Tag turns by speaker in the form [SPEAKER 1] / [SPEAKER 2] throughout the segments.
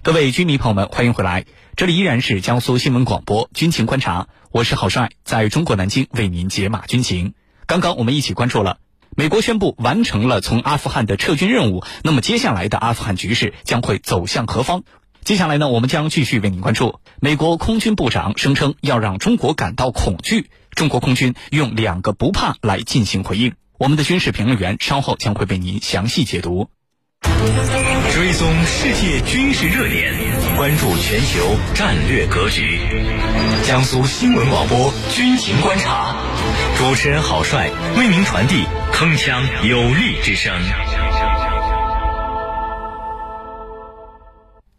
[SPEAKER 1] 各位军迷朋友们，欢迎回来，这里依然是江苏新闻广播军情观察，我是郝帅，在中国南京为您解码军情。刚刚我们一起关注了，美国宣布完成了从阿富汗的撤军任务，那么接下来的阿富汗局势将会走向何方？接下来呢，我们将继续为您关注。美国空军部长声称要让中国感到恐惧，中国空军用两个不怕来进行回应。我们的军事评论员稍后将会为您详细解读。
[SPEAKER 2] 追踪世界军事热点，关注全球战略格局。江苏新闻广播军情观察，主持人郝帅为您传递铿锵有力之声。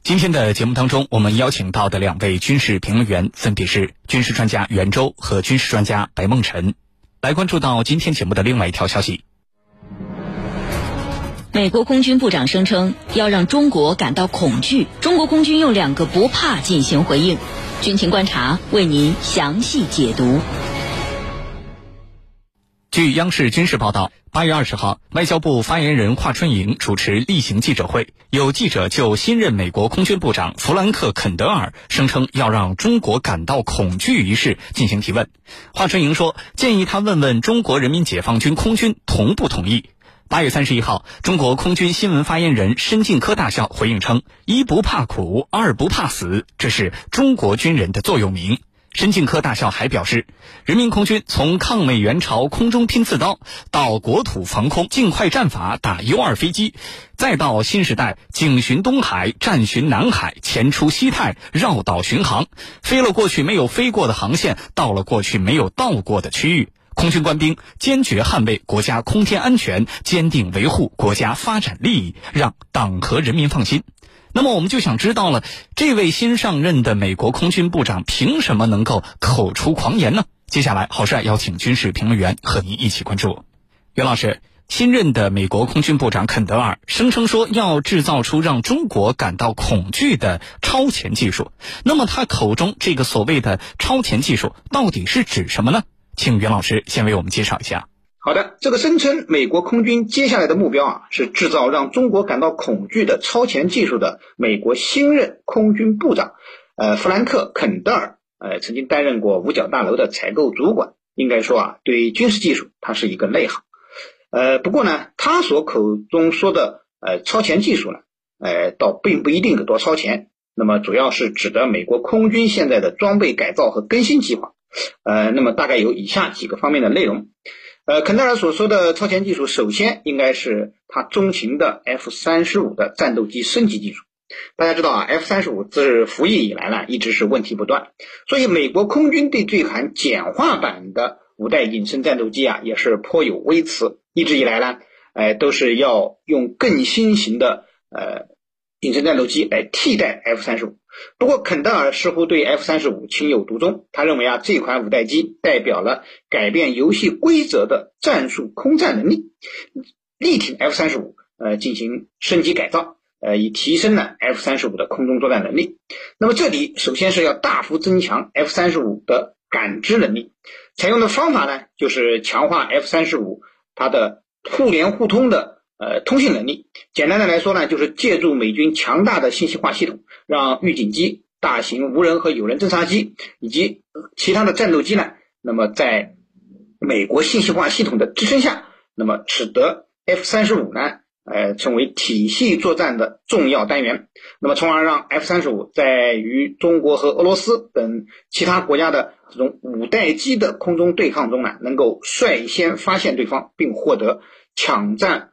[SPEAKER 1] 今天的节目当中，我们邀请到的两位军事评论员分别是军事专家袁周和军事专家白梦辰，来关注到今天节目的另外一条消息。
[SPEAKER 3] 美国空军部长声称要让中国感到恐惧，中国空军用两个不怕进行回应。军情观察为您详细解读。
[SPEAKER 1] 据央视军事报道，八月二十号，外交部发言人华春莹主持例行记者会，有记者就新任美国空军部长弗兰克·肯德尔声称要让中国感到恐惧一事进行提问。华春莹说，建议他问问中国人民解放军空军同不同意。八月三十一号，中国空军新闻发言人申进科大校回应称：“一不怕苦，二不怕死，这是中国军人的座右铭。”申进科大校还表示，人民空军从抗美援朝空中拼刺刀，到国土防空尽快战法打 U 二飞机，再到新时代警巡东海、战巡南海、前出西太、绕岛巡航，飞了过去没有飞过的航线，到了过去没有到过的区域。空军官兵坚决捍卫国家空天安全，坚定维护国家发展利益，让党和人民放心。那么，我们就想知道了，这位新上任的美国空军部长凭什么能够口出狂言呢？接下来，郝帅邀请军事评论员和您一起关注。袁老师，新任的美国空军部长肯德尔声称说要制造出让中国感到恐惧的超前技术。那么，他口中这个所谓的超前技术到底是指什么呢？请袁老师先为我们介绍一下。
[SPEAKER 4] 好的，这个声称美国空军接下来的目标啊，是制造让中国感到恐惧的超前技术的美国新任空军部长，呃，弗兰克·肯德尔，呃，曾经担任过五角大楼的采购主管。应该说啊，对于军事技术他是一个内行。呃，不过呢，他所口中说的呃超前技术呢，呃，倒并不一定有多超前。那么主要是指的美国空军现在的装备改造和更新计划。呃，那么大概有以下几个方面的内容。呃，肯德尔所说的超前技术，首先应该是他中型的 F 三十五的战斗机升级技术。大家知道啊，F 三十五自服役以来呢，一直是问题不断，所以美国空军对这款简化版的五代隐身战斗机啊，也是颇有微词。一直以来呢，哎，都是要用更新型的呃隐身战斗机来替代 F 三十五。不过，肯德尔似乎对 F 三十五情有独钟。他认为啊，这款五代机代表了改变游戏规则的战术空战能力，力挺 F 三十五，呃，进行升级改造，呃，以提升了 F 三十五的空中作战能力。那么，这里首先是要大幅增强 F 三十五的感知能力，采用的方法呢，就是强化 F 三十五它的互联互通的。呃，通信能力，简单的来说呢，就是借助美军强大的信息化系统，让预警机、大型无人和有人侦察机以及其他的战斗机呢，那么在美国信息化系统的支撑下，那么使得 F 三十五呢，呃，成为体系作战的重要单元，那么从而让 F 三十五在与中国和俄罗斯等其他国家的这种五代机的空中对抗中呢，能够率先发现对方，并获得抢占。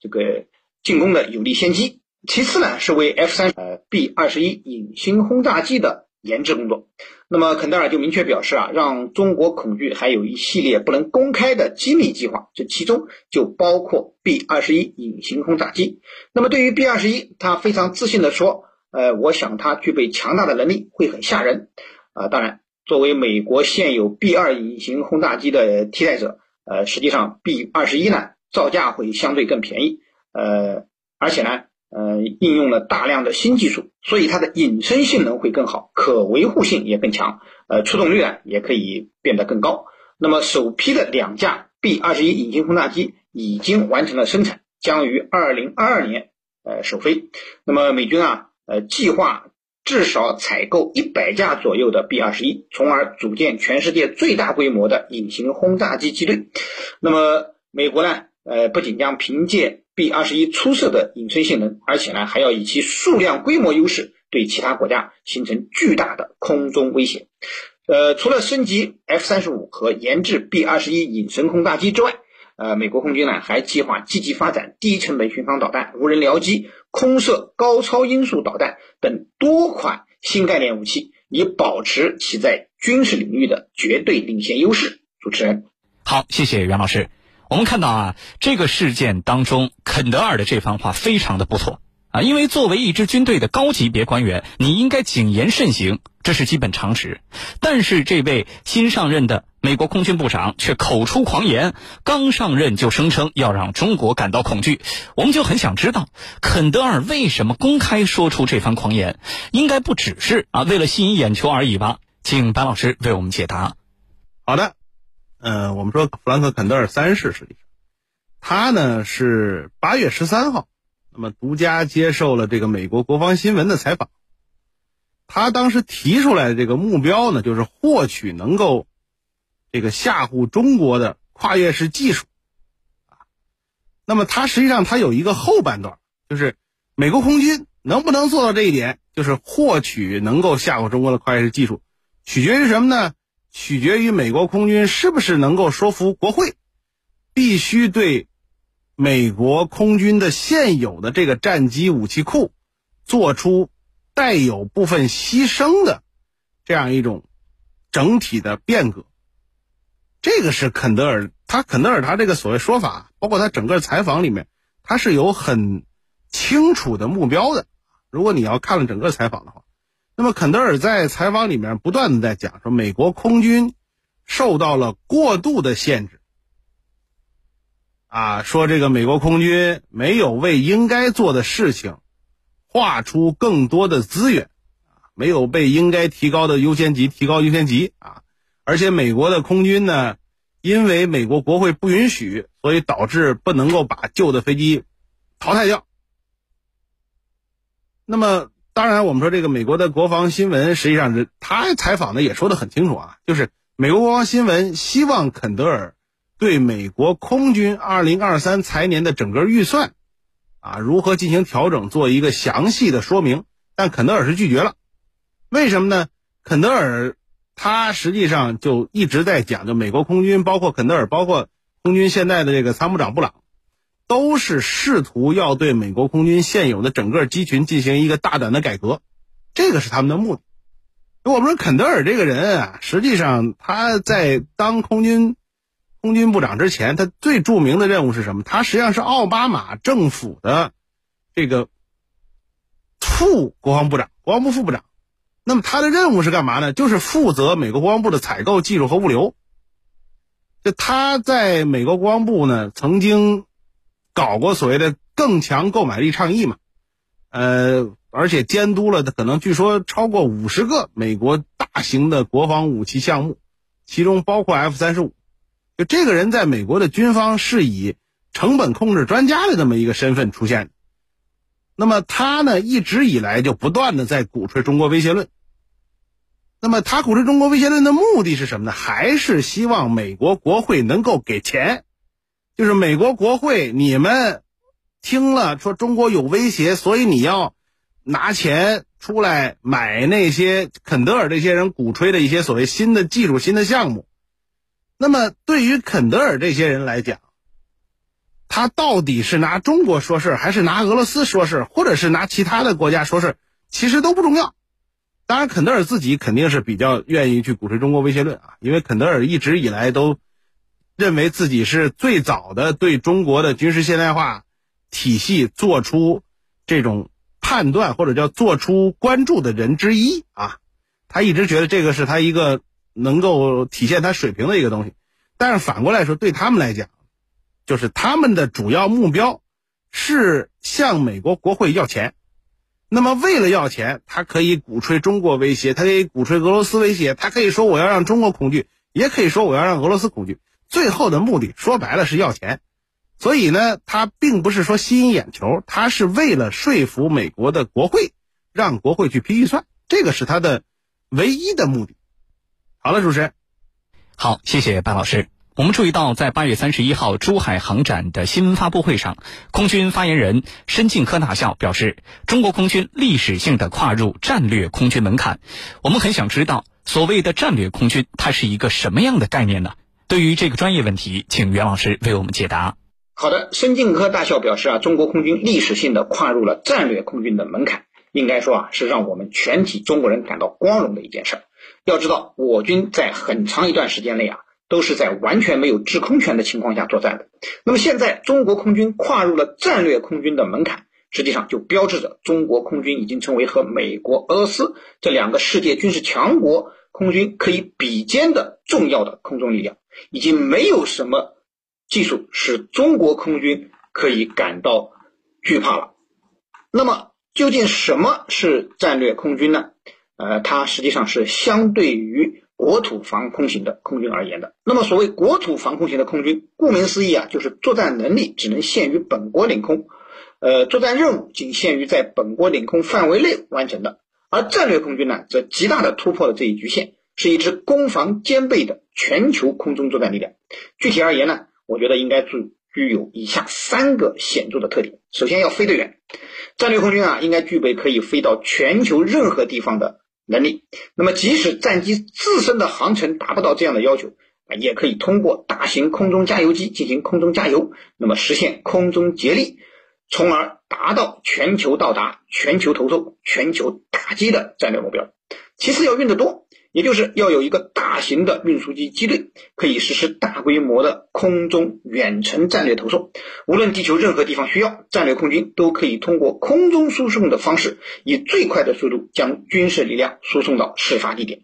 [SPEAKER 4] 这个进攻的有利先机。其次呢，是为 F 三呃 B 二十一隐形轰炸机的研制工作。那么肯德尔就明确表示啊，让中国恐惧还有一系列不能公开的机密计划，这其中就包括 B 二十一隐形轰炸机。那么对于 B 二十一，他非常自信的说，呃，我想它具备强大的能力，会很吓人。啊，当然，作为美国现有 B 二隐形轰炸机的替代者，呃，实际上 B 二十一呢。造价会相对更便宜，呃，而且呢，呃，应用了大量的新技术，所以它的隐身性能会更好，可维护性也更强，呃，出动率啊也可以变得更高。那么首批的两架 B 二十一隐形轰炸机已经完成了生产，将于二零二二年呃首飞。那么美军啊，呃，计划至少采购一百架左右的 B 二十一，从而组建全世界最大规模的隐形轰炸机机队。那么，美国呢？呃，不仅将凭借 B 二十一出色的隐身性能，而且呢，还要以其数量规模优势对其他国家形成巨大的空中威胁。呃，除了升级 F 三十五和研制 B 二十一隐身轰炸机之外，呃，美国空军呢还计划积极发展低成本巡航导弹、无人僚机、空射高超音速导弹等多款新概念武器，以保持其在军事领域的绝对领先优势。主持人，
[SPEAKER 1] 好，谢谢袁老师。我们看到啊，这个事件当中，肯德尔的这番话非常的不错啊，因为作为一支军队的高级别官员，你应该谨言慎行，这是基本常识。但是这位新上任的美国空军部长却口出狂言，刚上任就声称要让中国感到恐惧。我们就很想知道，肯德尔为什么公开说出这番狂言？应该不只是啊为了吸引眼球而已吧？请白老师为我们解答。
[SPEAKER 5] 好的。呃，我们说弗兰克·肯德尔三世，实际上他呢是八月十三号，那么独家接受了这个美国国防新闻的采访。他当时提出来的这个目标呢，就是获取能够这个吓唬中国的跨越式技术。那么他实际上他有一个后半段，就是美国空军能不能做到这一点，就是获取能够吓唬中国的跨越式技术，取决于什么呢？取决于美国空军是不是能够说服国会，必须对美国空军的现有的这个战机武器库做出带有部分牺牲的这样一种整体的变革。这个是肯德尔，他肯德尔他这个所谓说法，包括他整个采访里面，他是有很清楚的目标的。如果你要看了整个采访的话。那么，肯德尔在采访里面不断的在讲说，美国空军受到了过度的限制，啊，说这个美国空军没有为应该做的事情划出更多的资源，啊，没有被应该提高的优先级提高优先级啊，而且美国的空军呢，因为美国国会不允许，所以导致不能够把旧的飞机淘汰掉。那么。当然，我们说这个美国的国防新闻，实际上是他采访的也说的很清楚啊，就是美国国防新闻希望肯德尔对美国空军二零二三财年的整个预算啊如何进行调整做一个详细的说明，但肯德尔是拒绝了。为什么呢？肯德尔他实际上就一直在讲，就美国空军，包括肯德尔，包括空军现在的这个参谋长布朗。都是试图要对美国空军现有的整个机群进行一个大胆的改革，这个是他们的目的。我们说肯德尔这个人啊，实际上他在当空军空军部长之前，他最著名的任务是什么？他实际上是奥巴马政府的这个副国防部长、国防部副部长。那么他的任务是干嘛呢？就是负责美国国防部的采购、技术和物流。就他在美国国防部呢，曾经。搞过所谓的更强购买力倡议嘛，呃，而且监督了可能据说超过五十个美国大型的国防武器项目，其中包括 F 三十五。就这个人在美国的军方是以成本控制专家的这么一个身份出现的。那么他呢，一直以来就不断的在鼓吹中国威胁论。那么他鼓吹中国威胁论的目的是什么呢？还是希望美国国会能够给钱？就是美国国会，你们听了说中国有威胁，所以你要拿钱出来买那些肯德尔这些人鼓吹的一些所谓新的技术、新的项目。那么对于肯德尔这些人来讲，他到底是拿中国说事，还是拿俄罗斯说事，或者是拿其他的国家说事，其实都不重要。当然，肯德尔自己肯定是比较愿意去鼓吹中国威胁论啊，因为肯德尔一直以来都。认为自己是最早的对中国的军事现代化体系做出这种判断或者叫做出关注的人之一啊，他一直觉得这个是他一个能够体现他水平的一个东西。但是反过来说，对他们来讲，就是他们的主要目标是向美国国会要钱。那么为了要钱，他可以鼓吹中国威胁，他可以鼓吹俄罗斯威胁，他可以说我要让中国恐惧，也可以说我要让俄罗斯恐惧。最后的目的说白了是要钱，所以呢，他并不是说吸引眼球，他是为了说服美国的国会，让国会去批预算，这个是他的唯一的目的。好了，主持人，
[SPEAKER 1] 好，谢谢白老师。我们注意到，在八月三十一号珠海航展的新闻发布会上，空军发言人申庆科大校表示，中国空军历史性的跨入战略空军门槛。我们很想知道，所谓的战略空军，它是一个什么样的概念呢？对于这个专业问题，请袁老师为我们解答。
[SPEAKER 4] 好的，申庆科大校表示啊，中国空军历史性的跨入了战略空军的门槛，应该说啊，是让我们全体中国人感到光荣的一件事儿。要知道，我军在很长一段时间内啊。都是在完全没有制空权的情况下作战的。那么现在中国空军跨入了战略空军的门槛，实际上就标志着中国空军已经成为和美国、俄罗斯这两个世界军事强国空军可以比肩的重要的空中力量。已经没有什么技术使中国空军可以感到惧怕了。那么究竟什么是战略空军呢？呃，它实际上是相对于。国土防空型的空军而言的，那么所谓国土防空型的空军，顾名思义啊，就是作战能力只能限于本国领空，呃，作战任务仅限于在本国领空范围内完成的。而战略空军呢，则极大的突破了这一局限，是一支攻防兼备的全球空中作战力量。具体而言呢，我觉得应该具具有以下三个显著的特点：首先要飞得远，战略空军啊，应该具备可以飞到全球任何地方的。能力，那么即使战机自身的航程达不到这样的要求啊，也可以通过大型空中加油机进行空中加油，那么实现空中接力，从而达到全球到达、全球投送、全球打击的战略目标。其次要运得多。也就是要有一个大型的运输机机队，可以实施大规模的空中远程战略投送。无论地球任何地方需要，战略空军都可以通过空中输送的方式，以最快的速度将军事力量输送到事发地点。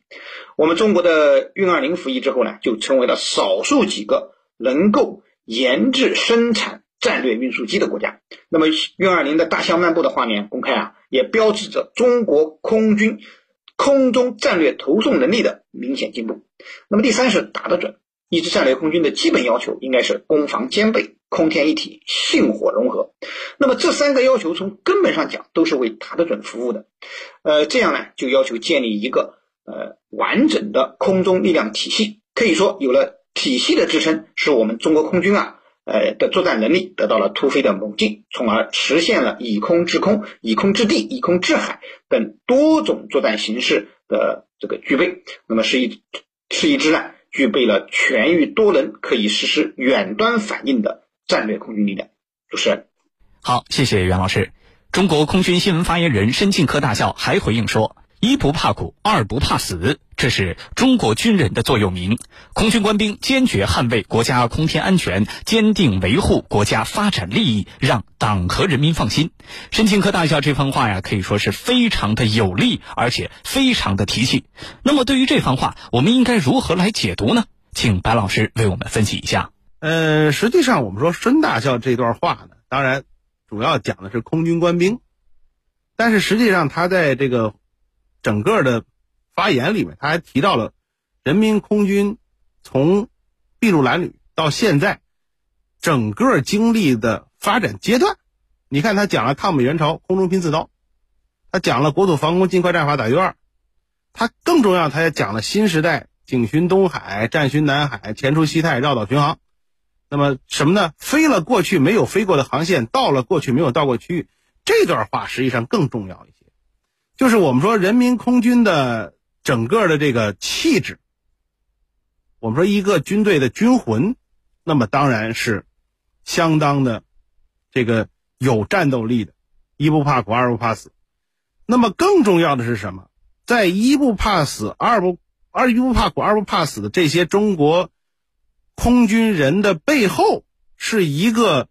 [SPEAKER 4] 我们中国的运二零服役之后呢，就成为了少数几个能够研制生产战略运输机的国家。那么运二零的大象漫步的画面公开啊，也标志着中国空军。空中战略投送能力的明显进步。那么第三是打得准。一支战略空军的基本要求应该是攻防兼备、空天一体、信火融合。那么这三个要求从根本上讲都是为打得准服务的。呃，这样呢就要求建立一个呃完整的空中力量体系。可以说有了体系的支撑，是我们中国空军啊。呃的作战能力得到了突飞的猛进，从而实现了以空制空、以空制地、以空制海等多种作战形式的这个具备。那么是一是一支呢具备了全域多能、可以实施远端反应的战略空军力量。主持人，
[SPEAKER 1] 好，谢谢袁老师。中国空军新闻发言人申庆科大校还回应说。一不怕苦，二不怕死，这是中国军人的座右铭。空军官兵坚决捍卫国家空天安全，坚定维护国家发展利益，让党和人民放心。申庆科大校这番话呀，可以说是非常的有力，而且非常的提气。那么，对于这番话，我们应该如何来解读呢？请白老师为我们分析一下。
[SPEAKER 5] 呃，实际上，我们说申大校这段话呢，当然主要讲的是空军官兵，但是实际上他在这个。整个的发言里面，他还提到了人民空军从筚路蓝缕到现在整个经历的发展阶段。你看，他讲了抗美援朝空中拼刺刀，他讲了国土防空尽快战法打鱼二，他更重要，他也讲了新时代警巡东海、战巡南海、前出西太、绕岛巡航。那么什么呢？飞了过去没有飞过的航线，到了过去没有到过区域。这段话实际上更重要一些。就是我们说人民空军的整个的这个气质，我们说一个军队的军魂，那么当然是相当的这个有战斗力的，一不怕苦，二不怕死。那么更重要的是什么？在一不怕死，二不二一不怕苦，二不怕死的这些中国空军人的背后，是一个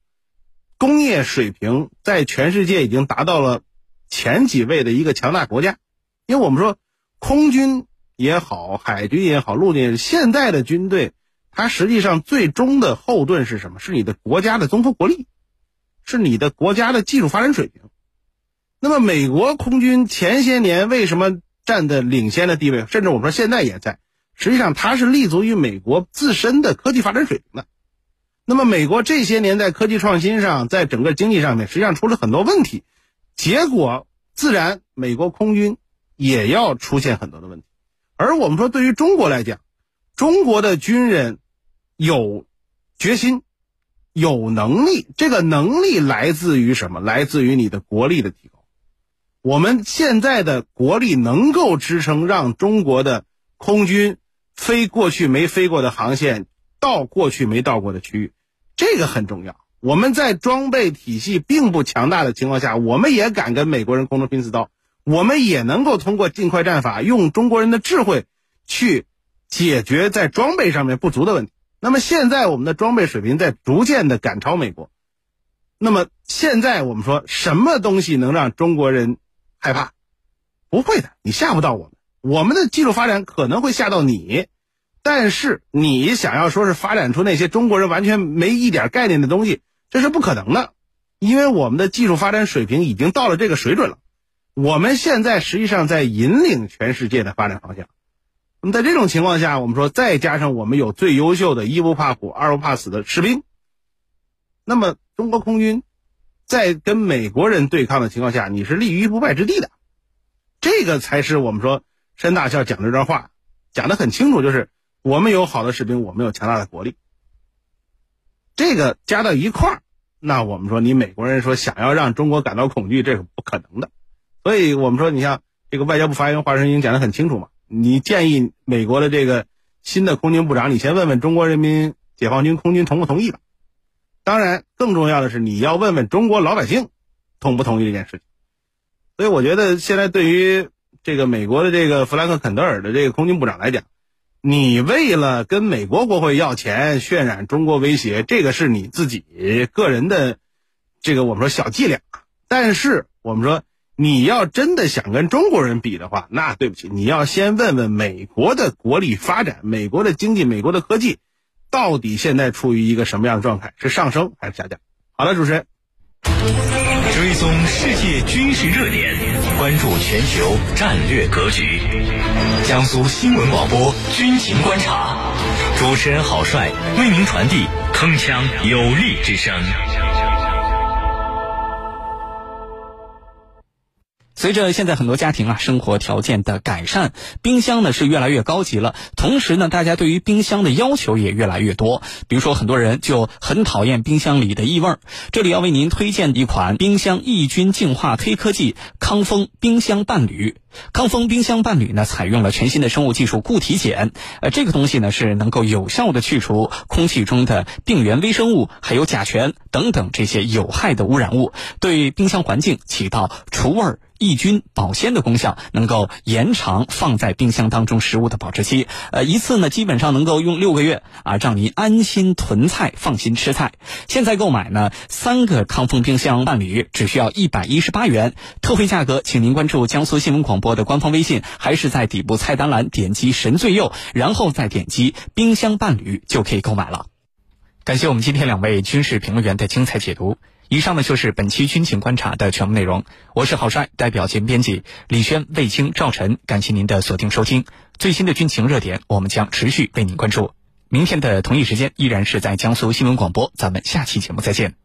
[SPEAKER 5] 工业水平在全世界已经达到了。前几位的一个强大国家，因为我们说空军也好，海军也好，陆军现在的军队，它实际上最终的后盾是什么？是你的国家的综合国力，是你的国家的技术发展水平。那么，美国空军前些年为什么占的领先的地位？甚至我们说现在也在，实际上它是立足于美国自身的科技发展水平的。那么，美国这些年在科技创新上，在整个经济上面，实际上出了很多问题。结果自然美国空军也要出现很多的问题。而我们说，对于中国来讲，中国的军人有决心、有能力，这个能力来自于什么？来自于你的国力的提高。我们现在的国力能够支撑让中国的空军飞过去没飞过的航线，到过去没到过的区域，这个很重要。我们在装备体系并不强大的情况下，我们也敢跟美国人空中拼刺刀，我们也能够通过尽快战法，用中国人的智慧去解决在装备上面不足的问题。那么现在我们的装备水平在逐渐的赶超美国。那么现在我们说什么东西能让中国人害怕？不会的，你吓不到我们。我们的技术发展可能会吓到你，但是你想要说是发展出那些中国人完全没一点概念的东西。这是不可能的，因为我们的技术发展水平已经到了这个水准了。我们现在实际上在引领全世界的发展方向。那么在这种情况下，我们说再加上我们有最优秀的一不怕苦二不怕死的士兵，那么中国空军在跟美国人对抗的情况下，你是立于不败之地的。这个才是我们说山大校讲这段话讲得很清楚，就是我们有好的士兵，我们有强大的国力。这个加到一块儿，那我们说你美国人说想要让中国感到恐惧，这是不可能的。所以我们说，你像这个外交部发言人华春莹讲得很清楚嘛，你建议美国的这个新的空军部长，你先问问中国人民解放军空军同不同意吧。当然，更重要的是你要问问中国老百姓同不同意这件事情。所以我觉得现在对于这个美国的这个弗兰克·肯德尔的这个空军部长来讲，你为了跟美国国会要钱，渲染中国威胁，这个是你自己个人的，这个我们说小伎俩。但是我们说，你要真的想跟中国人比的话，那对不起，你要先问问美国的国力发展，美国的经济，美国的科技，到底现在处于一个什么样的状态？是上升还是下降？好了，主持人。
[SPEAKER 2] 追踪世界军事热点，关注全球战略格局。江苏新闻广播军情观察，主持人郝帅为您传递铿锵有力之声。
[SPEAKER 1] 随着现在很多家庭啊生活条件的改善，冰箱呢是越来越高级了。同时呢，大家对于冰箱的要求也越来越多。比如说，很多人就很讨厌冰箱里的异味儿。这里要为您推荐一款冰箱抑菌净化黑科技——康风冰箱伴侣。康风冰箱伴侣呢，采用了全新的生物技术固体碱。呃，这个东西呢是能够有效的去除空气中的病原微生物，还有甲醛等等这些有害的污染物，对冰箱环境起到除味儿。抑菌保鲜的功效，能够延长放在冰箱当中食物的保质期。呃，一次呢，基本上能够用六个月啊，让您安心囤菜，放心吃菜。现在购买呢，三个康丰冰箱伴侣只需要一百一十八元，特惠价格，请您关注江苏新闻广播的官方微信，还是在底部菜单栏点击“神最右”，然后再点击“冰箱伴侣”就可以购买了。感谢我们今天两位军事评论员的精彩解读。以上呢就是本期军情观察的全部内容。我是郝帅，代表节目编辑李轩、魏青、赵晨，感谢您的锁定收听。最新的军情热点，我们将持续为您关注。明天的同一时间，依然是在江苏新闻广播。咱们下期节目再见。